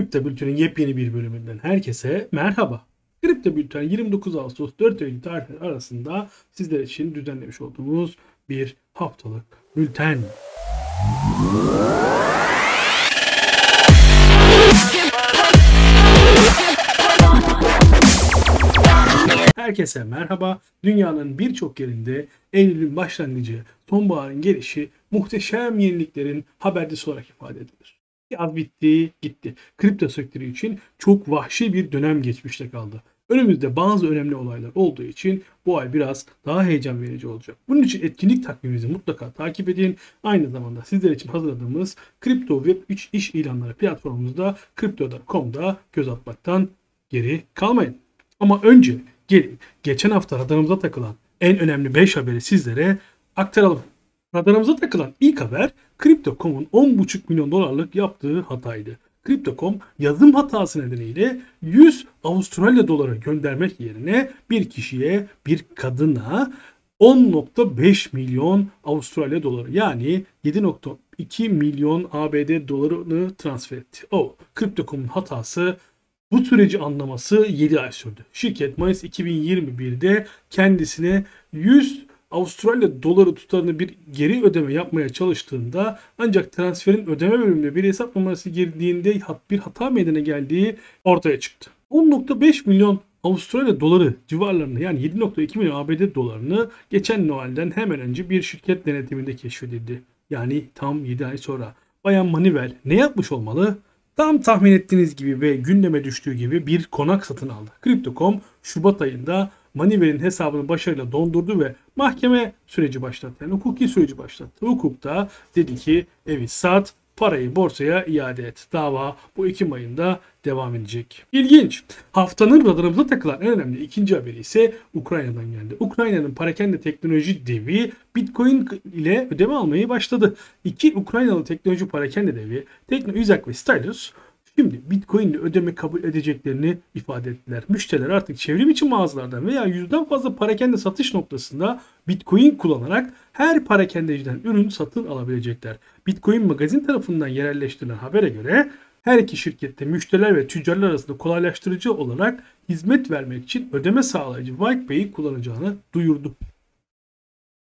Kripto Bülten'in yepyeni bir bölümünden herkese merhaba. Kripto Bülten 29 Ağustos 4 Eylül tarihleri arasında sizler için düzenlemiş olduğumuz bir haftalık bülten. Herkese merhaba. Dünyanın birçok yerinde Eylül'ün başlangıcı, sonbaharın gelişi muhteşem yeniliklerin habercisi olarak ifade edilir. Yaz bitti, gitti. Kripto sektörü için çok vahşi bir dönem geçmişte kaldı. Önümüzde bazı önemli olaylar olduğu için bu ay biraz daha heyecan verici olacak. Bunun için etkinlik takvimimizi mutlaka takip edin. Aynı zamanda sizler için hazırladığımız Kripto Web 3 iş ilanları platformumuzda Crypto.com'da göz atmaktan geri kalmayın. Ama önce gelin geçen hafta radarımıza takılan en önemli 5 haberi sizlere aktaralım. Radarımıza takılan ilk haber Crypto.com'un 10,5 milyon dolarlık yaptığı hataydı. Crypto.com yazım hatası nedeniyle 100 Avustralya doları göndermek yerine bir kişiye, bir kadına 10.5 milyon Avustralya doları yani 7.2 milyon ABD dolarını transfer etti. O Crypto.com'un hatası bu süreci anlaması 7 ay sürdü. Şirket Mayıs 2021'de kendisine 100 Avustralya doları tutarını bir geri ödeme yapmaya çalıştığında ancak transferin ödeme bölümünde bir hesap numarası girdiğinde bir hata meydana geldiği ortaya çıktı. 10.5 milyon Avustralya doları civarlarında yani 7.2 milyon ABD dolarını geçen Noel'den hemen önce bir şirket denetiminde keşfedildi. Yani tam 7 ay sonra. Bayan Manivel ne yapmış olmalı? Tam tahmin ettiğiniz gibi ve gündeme düştüğü gibi bir konak satın aldı. Crypto.com Şubat ayında Manivel'in hesabını başarıyla dondurdu ve mahkeme süreci başlattı. Yani hukuki süreci başlattı. Hukukta dedi ki evi sat, parayı borsaya iade et. Dava bu Ekim ayında devam edecek. İlginç. Haftanın radarımıza takılan en önemli ikinci haberi ise Ukrayna'dan geldi. Ukrayna'nın parakende teknoloji devi Bitcoin ile ödeme almayı başladı. İki Ukraynalı teknoloji parakende devi Tekno Isaac ve Stylus Şimdi Bitcoin ile ödeme kabul edeceklerini ifade ettiler. Müşteriler artık çevrim içi mağazalardan veya yüzden fazla parakende satış noktasında Bitcoin kullanarak her parakendeciden ürün satın alabilecekler. Bitcoin magazin tarafından yerelleştirilen habere göre her iki şirkette müşteriler ve tüccarlar arasında kolaylaştırıcı olarak hizmet vermek için ödeme sağlayıcı WhitePay'i kullanacağını duyurdu.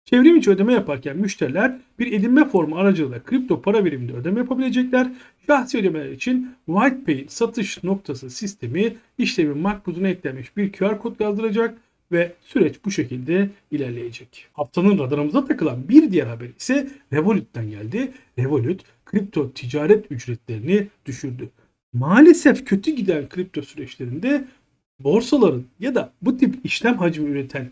Çevrim içi ödeme yaparken müşteriler bir edinme formu aracılığıyla kripto para biriminde ödeme yapabilecekler. Şahsi ödemeler için WhitePay satış noktası sistemi işlemin makbuzuna eklenmiş bir QR kod yazdıracak ve süreç bu şekilde ilerleyecek. Haftanın radarımıza takılan bir diğer haber ise Revolut'tan geldi. Revolut kripto ticaret ücretlerini düşürdü. Maalesef kötü giden kripto süreçlerinde borsaların ya da bu tip işlem hacmi üreten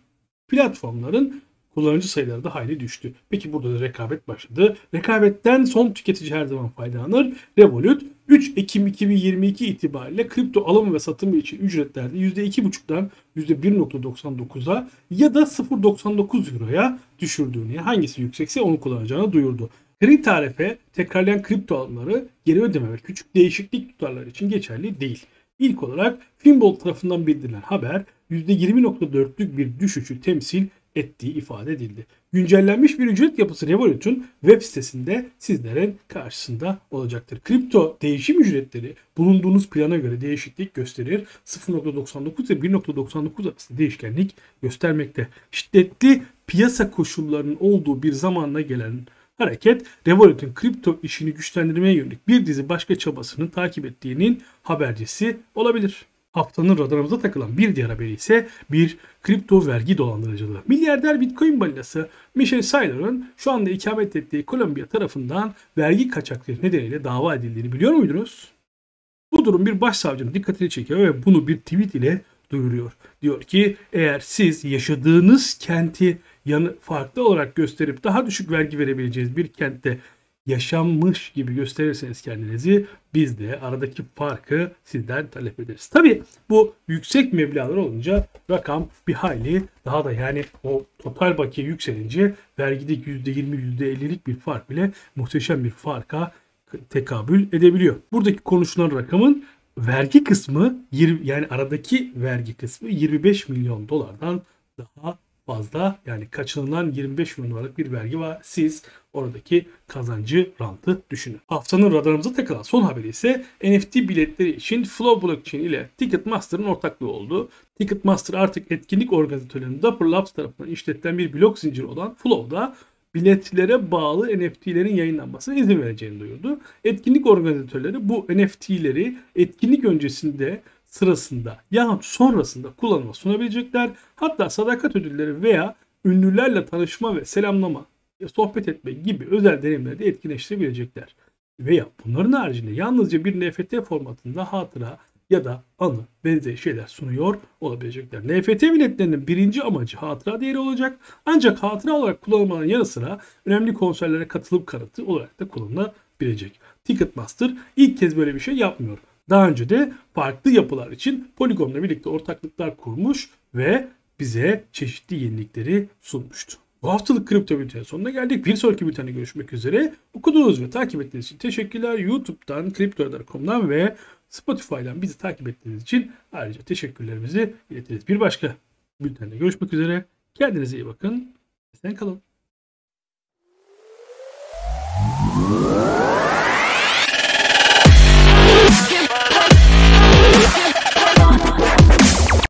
platformların kullanıcı sayıları da hayli düştü. Peki burada da rekabet başladı. Rekabetten son tüketici her zaman faydalanır. Revolut 3 Ekim 2022 itibariyle kripto alım ve satımı için ücretlerde %2,5'dan %1.99'a ya da 0.99 Euro'ya düşürdüğünü hangisi yüksekse onu kullanacağını duyurdu. Kredi tarife tekrarlayan kripto alımları geri ödeme ve küçük değişiklik tutarları için geçerli değil. İlk olarak Finbolt tarafından bildirilen haber %20.4'lük bir düşüşü temsil ettiği ifade edildi. Güncellenmiş bir ücret yapısı Revolut'un web sitesinde sizlerin karşısında olacaktır. Kripto değişim ücretleri bulunduğunuz plana göre değişiklik gösterir. 0.99 ile 1.99 arasında değişkenlik göstermekte. Şiddetli piyasa koşullarının olduğu bir zamanla gelen hareket Revolut'un kripto işini güçlendirmeye yönelik bir dizi başka çabasını takip ettiğinin habercisi olabilir. Haftanın radarımıza takılan bir diğer haberi ise bir kripto vergi dolandırıcılığı. Milyarder Bitcoin balinası Michelle Saylor'ın şu anda ikamet ettiği Kolombiya tarafından vergi kaçakları nedeniyle dava edildiğini biliyor muydunuz? Bu durum bir başsavcının dikkatini çekiyor ve bunu bir tweet ile duyuruyor. Diyor ki eğer siz yaşadığınız kenti yanı farklı olarak gösterip daha düşük vergi verebileceğiniz bir kentte yaşanmış gibi gösterirseniz kendinizi biz de aradaki farkı sizden talep ederiz. Tabi bu yüksek meblağlar olunca rakam bir hayli daha da yani o total bakiye yükselince vergideki %20 %50'lik bir fark bile muhteşem bir farka tekabül edebiliyor. Buradaki konuşulan rakamın vergi kısmı yani aradaki vergi kısmı 25 milyon dolardan daha fazla yani kaçınılan 25 milyon dolarlık bir vergi var. Siz oradaki kazancı rantı düşünün. Haftanın radarımıza takılan son haberi ise NFT biletleri için Flow Blockchain ile Ticketmaster'ın ortaklığı oldu. Ticketmaster artık etkinlik organizatörlerinin Dapper Labs tarafından işletilen bir blok zinciri olan Flow'da biletlere bağlı NFT'lerin yayınlanmasına izin vereceğini duyurdu. Etkinlik organizatörleri bu NFT'leri etkinlik öncesinde sırasında yahut sonrasında kullanıma sunabilecekler. Hatta sadakat ödülleri veya ünlülerle tanışma ve selamlama, sohbet etme gibi özel deneyimleri etkinleştirebilecekler. Veya bunların haricinde yalnızca bir NFT formatında hatıra ya da anı benzeri şeyler sunuyor olabilecekler. NFT biletlerinin birinci amacı hatıra değeri olacak. Ancak hatıra olarak kullanılmanın yanı sıra önemli konserlere katılım kanıtı olarak da kullanılabilecek. Ticketmaster ilk kez böyle bir şey yapmıyor. Daha önce de farklı yapılar için Polygon'la birlikte ortaklıklar kurmuş ve bize çeşitli yenilikleri sunmuştu. Bu haftalık kripto bültenin sonuna geldik. Bir sonraki bültende görüşmek üzere. Okuduğunuz ve takip ettiğiniz için teşekkürler. YouTube'dan, Crypto.com'dan ve Spotify'dan bizi takip ettiğiniz için ayrıca teşekkürlerimizi iletiriz. Bir başka bültende görüşmek üzere. Kendinize iyi bakın. Sen kalın.